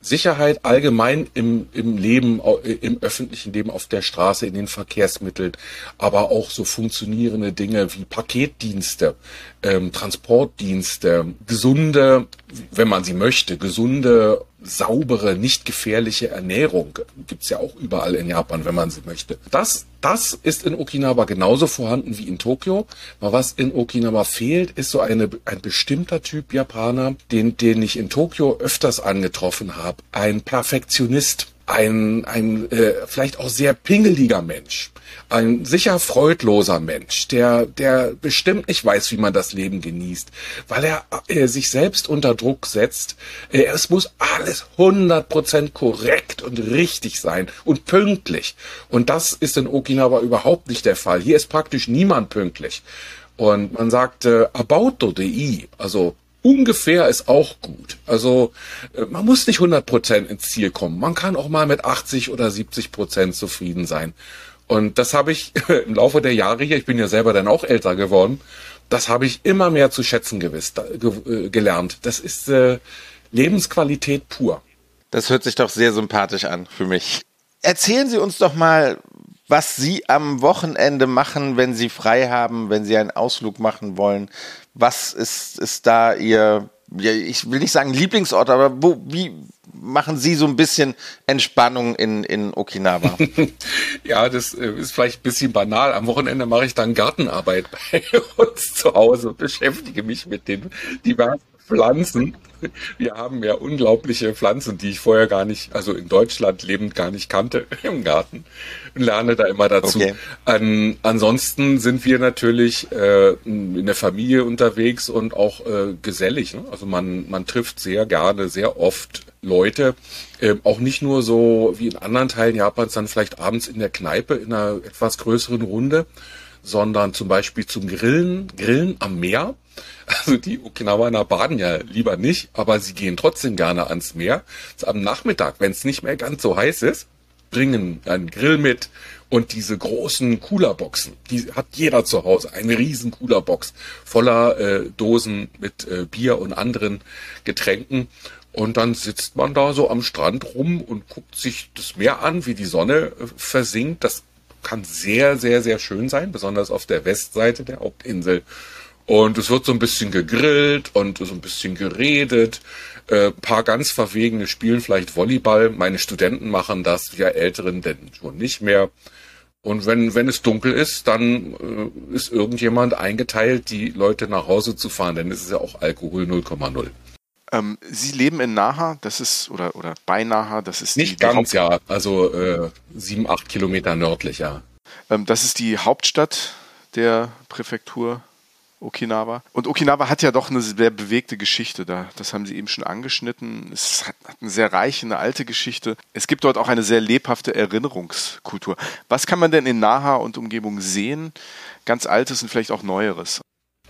Sicherheit allgemein im, im Leben, im öffentlichen Leben auf der Straße, in den Verkehrsmitteln, aber auch so funktionierende Dinge wie Paketdienste, ähm, Transportdienste, gesunde, wenn man sie möchte, gesunde saubere, nicht gefährliche Ernährung. Gibt's ja auch überall in Japan, wenn man sie möchte. Das, das ist in Okinawa genauso vorhanden wie in Tokio. Aber was in Okinawa fehlt, ist so eine, ein bestimmter Typ Japaner, den, den ich in Tokio öfters angetroffen habe. Ein Perfektionist ein, ein äh, vielleicht auch sehr pingeliger Mensch, ein sicher freudloser Mensch, der, der bestimmt nicht weiß, wie man das Leben genießt, weil er äh, sich selbst unter Druck setzt. Äh, es muss alles 100% korrekt und richtig sein und pünktlich. Und das ist in Okinawa überhaupt nicht der Fall. Hier ist praktisch niemand pünktlich. Und man sagt äh, about the also ungefähr ist auch gut. Also äh, man muss nicht 100 Prozent ins Ziel kommen. Man kann auch mal mit 80 oder 70 Prozent zufrieden sein. Und das habe ich [LAUGHS] im Laufe der Jahre hier, ich bin ja selber dann auch älter geworden, das habe ich immer mehr zu schätzen gewiss, ge, äh, gelernt. Das ist äh, Lebensqualität pur. Das hört sich doch sehr sympathisch an für mich. Erzählen Sie uns doch mal, was Sie am Wochenende machen, wenn Sie frei haben, wenn Sie einen Ausflug machen wollen. Was ist, ist da Ihr, ja, ich will nicht sagen Lieblingsort, aber wo, wie machen Sie so ein bisschen Entspannung in, in Okinawa? [LAUGHS] ja, das äh, ist vielleicht ein bisschen banal. Am Wochenende mache ich dann Gartenarbeit [LAUGHS] bei uns zu Hause und beschäftige mich mit den diversen Pflanzen. Wir haben ja unglaubliche Pflanzen, die ich vorher gar nicht, also in Deutschland lebend gar nicht kannte [LAUGHS] im Garten und lerne da immer dazu. Okay. An, ansonsten sind wir natürlich äh, in der Familie unterwegs und auch äh, gesellig. Ne? Also man, man trifft sehr gerne, sehr oft Leute, äh, auch nicht nur so wie in anderen Teilen Japans dann vielleicht abends in der Kneipe in einer etwas größeren Runde, sondern zum Beispiel zum Grillen, Grillen am Meer also die Okinawaner baden ja lieber nicht, aber sie gehen trotzdem gerne ans Meer. Also am Nachmittag, wenn es nicht mehr ganz so heiß ist, bringen einen Grill mit und diese großen Coolerboxen, die hat jeder zu Hause, eine riesen Coolerbox voller äh, Dosen mit äh, Bier und anderen Getränken. Und dann sitzt man da so am Strand rum und guckt sich das Meer an, wie die Sonne äh, versinkt. Das kann sehr, sehr, sehr schön sein, besonders auf der Westseite der Hauptinsel. Und es wird so ein bisschen gegrillt und so ein bisschen geredet. Äh, paar ganz Verwegene spielen vielleicht Volleyball. Meine Studenten machen das, wir Älteren denn schon nicht mehr. Und wenn, wenn es dunkel ist, dann äh, ist irgendjemand eingeteilt, die Leute nach Hause zu fahren, denn es ist ja auch Alkohol 0,0. Ähm, Sie leben in Naha, das ist, oder, oder bei Naha, das ist Nicht die, ganz, die ja, also äh, sieben, acht Kilometer nördlicher. Ähm, das ist die Hauptstadt der Präfektur Okinawa. Und Okinawa hat ja doch eine sehr bewegte Geschichte da. Das haben Sie eben schon angeschnitten. Es hat, eine sehr reiche, eine alte Geschichte. Es gibt dort auch eine sehr lebhafte Erinnerungskultur. Was kann man denn in Naha und Umgebung sehen? Ganz Altes und vielleicht auch Neueres.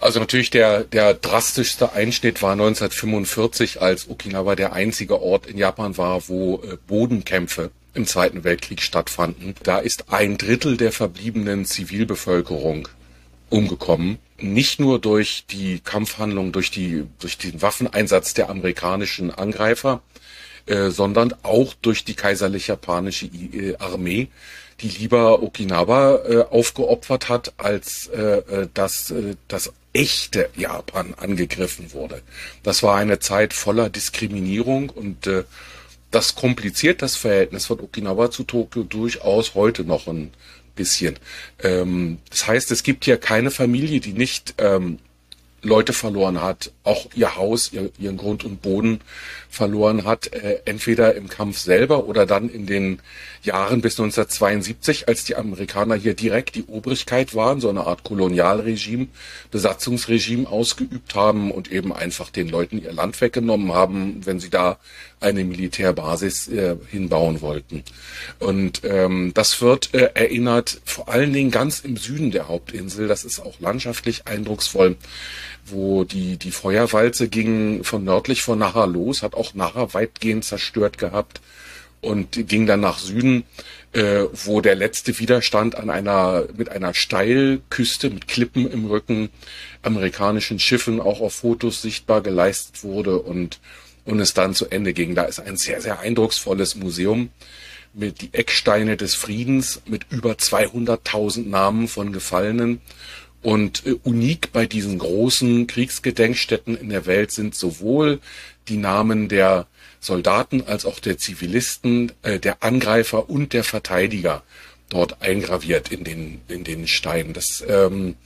Also natürlich der, der drastischste Einschnitt war 1945, als Okinawa der einzige Ort in Japan war, wo äh, Bodenkämpfe im Zweiten Weltkrieg stattfanden. Da ist ein Drittel der verbliebenen Zivilbevölkerung umgekommen. Nicht nur durch die Kampfhandlung, durch, die, durch den Waffeneinsatz der amerikanischen Angreifer, äh, sondern auch durch die kaiserlich-japanische äh, Armee, die lieber Okinawa äh, aufgeopfert hat, als äh, äh dass äh, das echte Japan angegriffen wurde. Das war eine Zeit voller Diskriminierung und äh, das kompliziert das Verhältnis von Okinawa zu Tokio durchaus heute noch ein bisschen. Ähm, das heißt, es gibt hier keine Familie, die nicht ähm, Leute verloren hat, auch ihr Haus, ihr, ihren Grund und Boden verloren hat, äh, entweder im Kampf selber oder dann in den Jahren bis 1972, als die Amerikaner hier direkt die Obrigkeit waren, so eine Art Kolonialregime, Besatzungsregime ausgeübt haben und eben einfach den Leuten ihr Land weggenommen haben, wenn sie da eine Militärbasis äh, hinbauen wollten. Und ähm, das wird äh, erinnert vor allen Dingen ganz im Süden der Hauptinsel. Das ist auch landschaftlich eindrucksvoll wo die, die Feuerwalze ging von nördlich von Naha los, hat auch Naha weitgehend zerstört gehabt und ging dann nach Süden, äh, wo der letzte Widerstand an einer, mit einer Steilküste mit Klippen im Rücken amerikanischen Schiffen auch auf Fotos sichtbar geleistet wurde und, und es dann zu Ende ging. Da ist ein sehr, sehr eindrucksvolles Museum mit die Ecksteine des Friedens mit über 200.000 Namen von Gefallenen und äh, unik bei diesen großen Kriegsgedenkstätten in der Welt sind sowohl die Namen der Soldaten als auch der Zivilisten, äh, der Angreifer und der Verteidiger dort eingraviert in den, in den Steinen. Das ähm,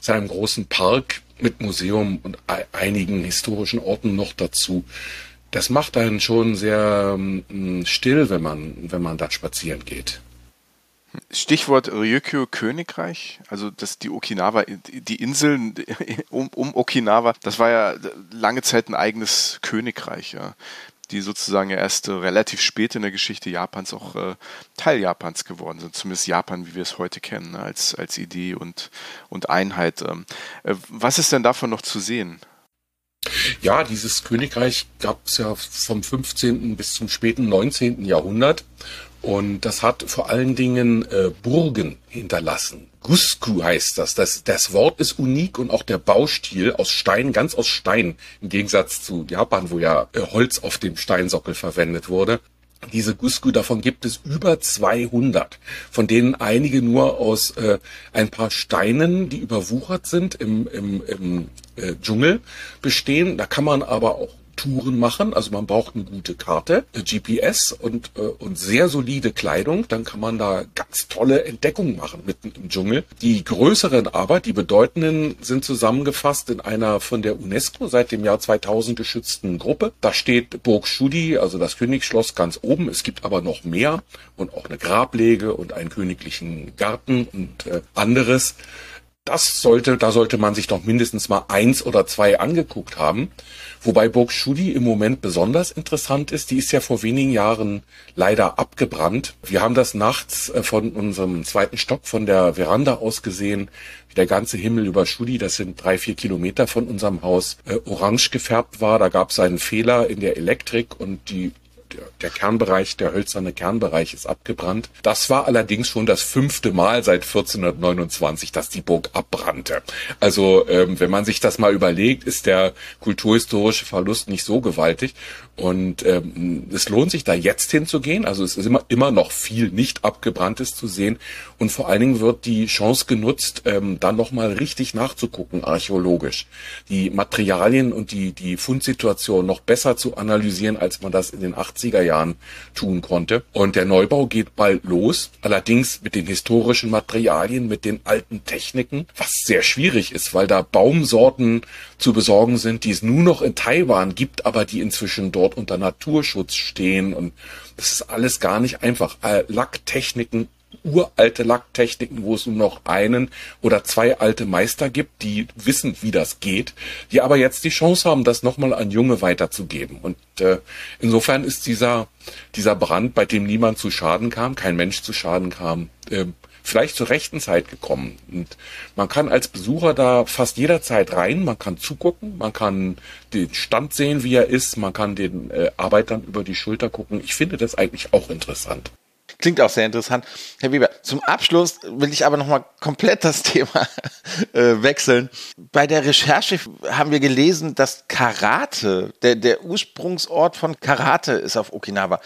ist einem großen Park mit Museum und einigen historischen Orten noch dazu. Das macht einen schon sehr ähm, still, wenn man, wenn man da spazieren geht. Stichwort Ryukyu Königreich, also dass die Okinawa, die Inseln um, um Okinawa, das war ja lange Zeit ein eigenes Königreich, ja, die sozusagen ja erst relativ spät in der Geschichte Japans auch äh, Teil Japans geworden sind, zumindest Japan, wie wir es heute kennen, ne, als, als Idee und, und Einheit. Ähm, äh, was ist denn davon noch zu sehen? Ja, dieses Königreich gab es ja vom 15. bis zum späten 19. Jahrhundert und das hat vor allen Dingen äh, Burgen hinterlassen. Gusku heißt das. das. Das Wort ist unik und auch der Baustil aus Stein, ganz aus Stein, im Gegensatz zu Japan, wo ja äh, Holz auf dem Steinsockel verwendet wurde. Diese Gusku, davon gibt es über 200, von denen einige nur aus äh, ein paar Steinen, die überwuchert sind im, im, im äh, Dschungel bestehen. Da kann man aber auch Touren machen. Also man braucht eine gute Karte, GPS und, äh, und sehr solide Kleidung. Dann kann man da ganz tolle Entdeckungen machen mitten im Dschungel. Die größeren aber, die bedeutenden, sind zusammengefasst in einer von der UNESCO seit dem Jahr 2000 geschützten Gruppe. Da steht Burg Schudi, also das Königsschloss ganz oben. Es gibt aber noch mehr und auch eine Grablege und einen königlichen Garten und äh, anderes das sollte, da sollte man sich doch mindestens mal eins oder zwei angeguckt haben. Wobei Burg Schudi im Moment besonders interessant ist. Die ist ja vor wenigen Jahren leider abgebrannt. Wir haben das nachts äh, von unserem zweiten Stock von der Veranda aus gesehen, wie der ganze Himmel über Schudi, das sind drei, vier Kilometer von unserem Haus, äh, orange gefärbt war. Da gab es einen Fehler in der Elektrik und die der, Kernbereich, der hölzerne Kernbereich ist abgebrannt. Das war allerdings schon das fünfte Mal seit 1429, dass die Burg abbrannte. Also ähm, wenn man sich das mal überlegt, ist der kulturhistorische Verlust nicht so gewaltig. Und ähm, es lohnt sich da jetzt hinzugehen. Also es ist immer, immer noch viel nicht abgebranntes zu sehen. Und vor allen Dingen wird die Chance genutzt, ähm, dann nochmal richtig nachzugucken, archäologisch. Die Materialien und die, die Fundsituation noch besser zu analysieren, als man das in den 80er Jahren tun konnte. Und der Neubau geht bald los. Allerdings mit den historischen Materialien, mit den alten Techniken, was sehr schwierig ist, weil da Baumsorten zu besorgen sind, die es nur noch in Taiwan gibt, aber die inzwischen dort unter Naturschutz stehen und das ist alles gar nicht einfach. Äh, Lacktechniken uralte Lacktechniken, wo es nur noch einen oder zwei alte Meister gibt, die wissen, wie das geht, die aber jetzt die Chance haben, das nochmal an Junge weiterzugeben. Und äh, insofern ist dieser, dieser Brand, bei dem niemand zu Schaden kam, kein Mensch zu Schaden kam, äh, vielleicht zur rechten Zeit gekommen. Und man kann als Besucher da fast jederzeit rein, man kann zugucken, man kann den Stand sehen, wie er ist, man kann den äh, Arbeitern über die Schulter gucken. Ich finde das eigentlich auch interessant. Klingt auch sehr interessant. Herr Weber, zum Abschluss will ich aber nochmal komplett das [LAUGHS] Thema äh, wechseln. Bei der Recherche haben wir gelesen, dass Karate, der, der Ursprungsort von Karate ist auf Okinawa.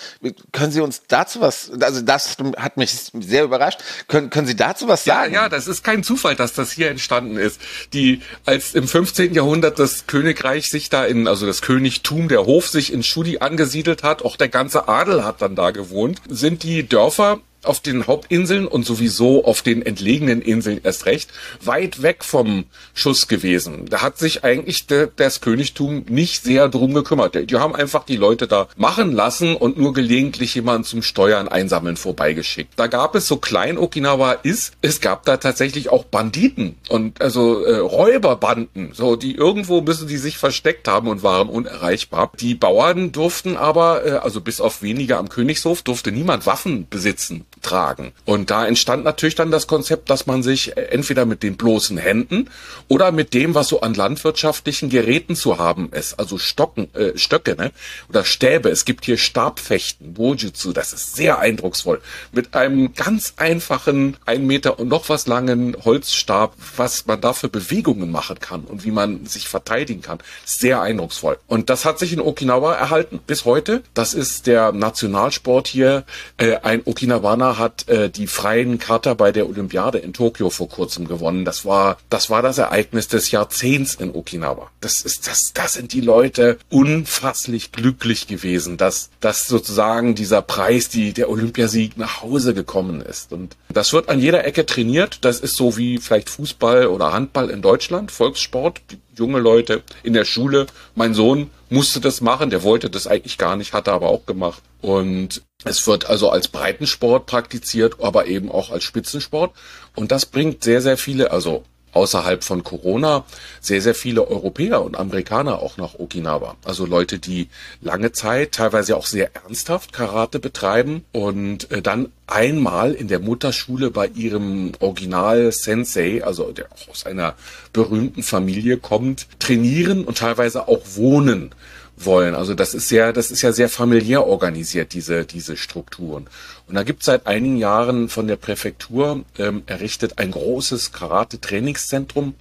Können Sie uns dazu was, also das hat mich sehr überrascht. Können, können Sie dazu was sagen? Ja, ja, das ist kein Zufall, dass das hier entstanden ist. Die, als im 15. Jahrhundert das Königreich sich da in, also das Königtum, der Hof sich in Shudi angesiedelt hat, auch der ganze Adel hat dann da gewohnt, sind die Dörfer Dörfer auf den Hauptinseln und sowieso auf den entlegenen Inseln erst recht weit weg vom Schuss gewesen. Da hat sich eigentlich de, das Königtum nicht sehr drum gekümmert. Die haben einfach die Leute da machen lassen und nur gelegentlich jemanden zum Steuern einsammeln vorbeigeschickt. Da gab es so klein Okinawa ist, es gab da tatsächlich auch Banditen und also äh, Räuberbanden, so die irgendwo müssen die sich versteckt haben und waren unerreichbar. Die Bauern durften aber, äh, also bis auf wenige am Königshof, durfte niemand Waffen besitzen tragen. Und da entstand natürlich dann das Konzept, dass man sich entweder mit den bloßen Händen oder mit dem, was so an landwirtschaftlichen Geräten zu haben ist, also Stocken, äh, Stöcke ne? oder Stäbe. Es gibt hier Stabfechten, Wojutsu, das ist sehr eindrucksvoll. Mit einem ganz einfachen, ein Meter und noch was langen Holzstab, was man da für Bewegungen machen kann und wie man sich verteidigen kann. Sehr eindrucksvoll. Und das hat sich in Okinawa erhalten bis heute. Das ist der Nationalsport hier. Äh, ein Okinawaner hat äh, die freien Kata bei der Olympiade in Tokio vor kurzem gewonnen. Das war, das war das Ereignis des Jahrzehnts in Okinawa. Das ist, das, da sind die Leute unfasslich glücklich gewesen, dass, dass sozusagen dieser Preis, die, der Olympiasieg nach Hause gekommen ist. Und das wird an jeder Ecke trainiert. Das ist so wie vielleicht Fußball oder Handball in Deutschland, Volkssport. Die junge Leute in der Schule. Mein Sohn musste das machen, der wollte das eigentlich gar nicht, hat er aber auch gemacht. Und es wird also als Breitensport praktiziert, aber eben auch als Spitzensport. Und das bringt sehr, sehr viele, also außerhalb von Corona sehr, sehr viele Europäer und Amerikaner auch nach Okinawa. Also Leute, die lange Zeit, teilweise auch sehr ernsthaft Karate betreiben und äh, dann einmal in der Mutterschule bei ihrem Original Sensei, also der auch aus einer berühmten Familie kommt, trainieren und teilweise auch wohnen wollen. Also das ist sehr, das ist ja sehr familiär organisiert, diese, diese Strukturen. Und da gibt es seit einigen Jahren von der Präfektur ähm, errichtet ein großes Karate-Trainingszentrum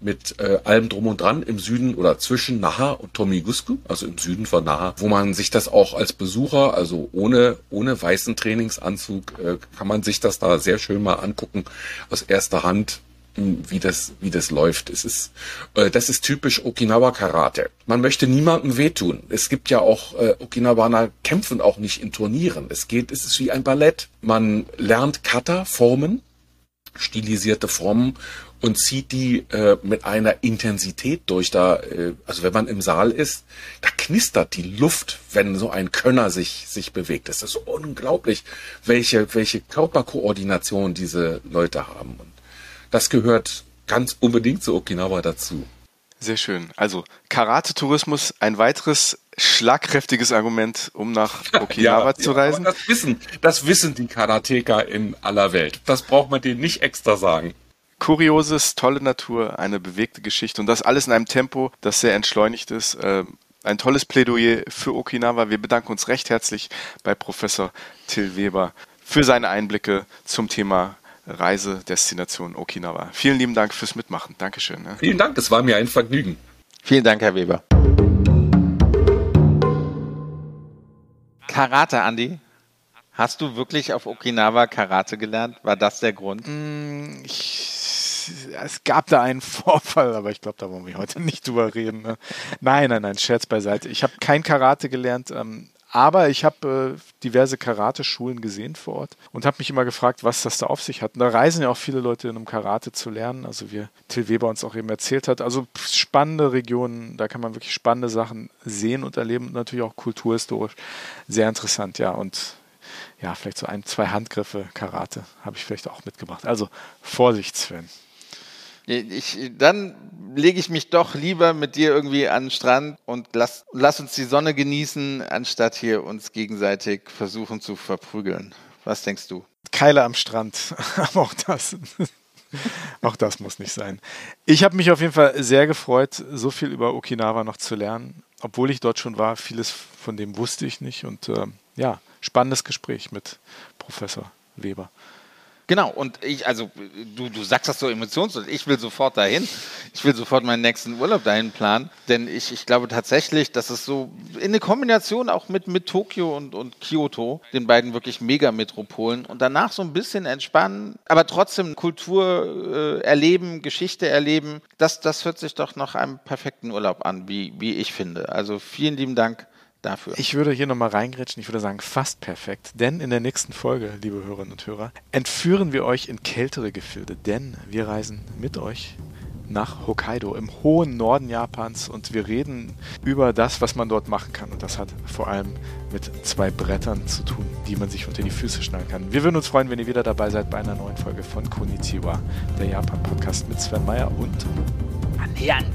mit äh, allem drum und dran im Süden oder zwischen Naha und Tomigusku, also im Süden von Naha, wo man sich das auch als Besucher, also ohne, ohne weißen Trainingsanzug, äh, kann man sich das da sehr schön mal angucken aus erster Hand wie das, wie das läuft. Es ist, äh, das ist typisch Okinawa Karate. Man möchte niemandem wehtun. Es gibt ja auch äh, Okinawaner kämpfen auch nicht in Turnieren. Es geht, es ist wie ein Ballett. Man lernt Kata Formen, stilisierte Formen und zieht die äh, mit einer Intensität durch. Da, äh, also wenn man im Saal ist, da knistert die Luft, wenn so ein Könner sich sich bewegt. Es ist unglaublich, welche welche Körperkoordination diese Leute haben. Und das gehört ganz unbedingt zu Okinawa dazu. Sehr schön. Also Karate-Tourismus, ein weiteres schlagkräftiges Argument, um nach [LAUGHS] Okinawa ja, zu reisen. Ja, das wissen, das wissen die Karateker in aller Welt. Das braucht man denen nicht extra sagen. Kurioses, tolle Natur, eine bewegte Geschichte und das alles in einem Tempo, das sehr entschleunigt ist. Ähm, ein tolles Plädoyer für Okinawa. Wir bedanken uns recht herzlich bei Professor Till Weber für seine Einblicke zum Thema Reisedestination Okinawa. Vielen lieben Dank fürs Mitmachen. Dankeschön. Ne? Vielen Dank, es war mir ein Vergnügen. Vielen Dank, Herr Weber. Karate, Andi. Hast du wirklich auf Okinawa Karate gelernt? War das der Grund? Mm, ich, es gab da einen [LAUGHS] Vorfall, aber ich glaube, da wollen wir heute nicht drüber reden. Ne? Nein, nein, nein, Scherz beiseite. Ich habe kein Karate gelernt. Ähm, aber ich habe äh, diverse Karate-Schulen gesehen vor Ort und habe mich immer gefragt, was das da auf sich hat. Und da reisen ja auch viele Leute, um Karate zu lernen. Also wie Till Weber uns auch eben erzählt hat. Also spannende Regionen, da kann man wirklich spannende Sachen sehen und erleben und natürlich auch kulturhistorisch sehr interessant. Ja, und ja, vielleicht so ein, zwei Handgriffe Karate habe ich vielleicht auch mitgebracht. Also Vorsicht, Sven. Ich, dann lege ich mich doch lieber mit dir irgendwie an den Strand und lass, lass uns die Sonne genießen, anstatt hier uns gegenseitig versuchen zu verprügeln. Was denkst du? Keile am Strand, [LAUGHS] aber auch das. [LAUGHS] auch das muss nicht sein. Ich habe mich auf jeden Fall sehr gefreut, so viel über Okinawa noch zu lernen. Obwohl ich dort schon war, vieles von dem wusste ich nicht. Und äh, ja, spannendes Gespräch mit Professor Weber. Genau, und ich, also du, du sagst das so emotionslos, ich will sofort dahin, ich will sofort meinen nächsten Urlaub dahin planen, denn ich, ich glaube tatsächlich, dass es so in der Kombination auch mit, mit Tokio und, und Kyoto, den beiden wirklich Megametropolen und danach so ein bisschen entspannen, aber trotzdem Kultur äh, erleben, Geschichte erleben, das, das hört sich doch nach einem perfekten Urlaub an, wie, wie ich finde. Also vielen lieben Dank dafür. Ich würde hier nochmal reingrätschen, ich würde sagen fast perfekt, denn in der nächsten Folge, liebe Hörerinnen und Hörer, entführen wir euch in kältere Gefilde, denn wir reisen mit euch nach Hokkaido im hohen Norden Japans und wir reden über das, was man dort machen kann. Und das hat vor allem mit zwei Brettern zu tun, die man sich unter die Füße schnallen kann. Wir würden uns freuen, wenn ihr wieder dabei seid bei einer neuen Folge von Konnichiwa, der Japan-Podcast mit Sven Meyer und Annähernd.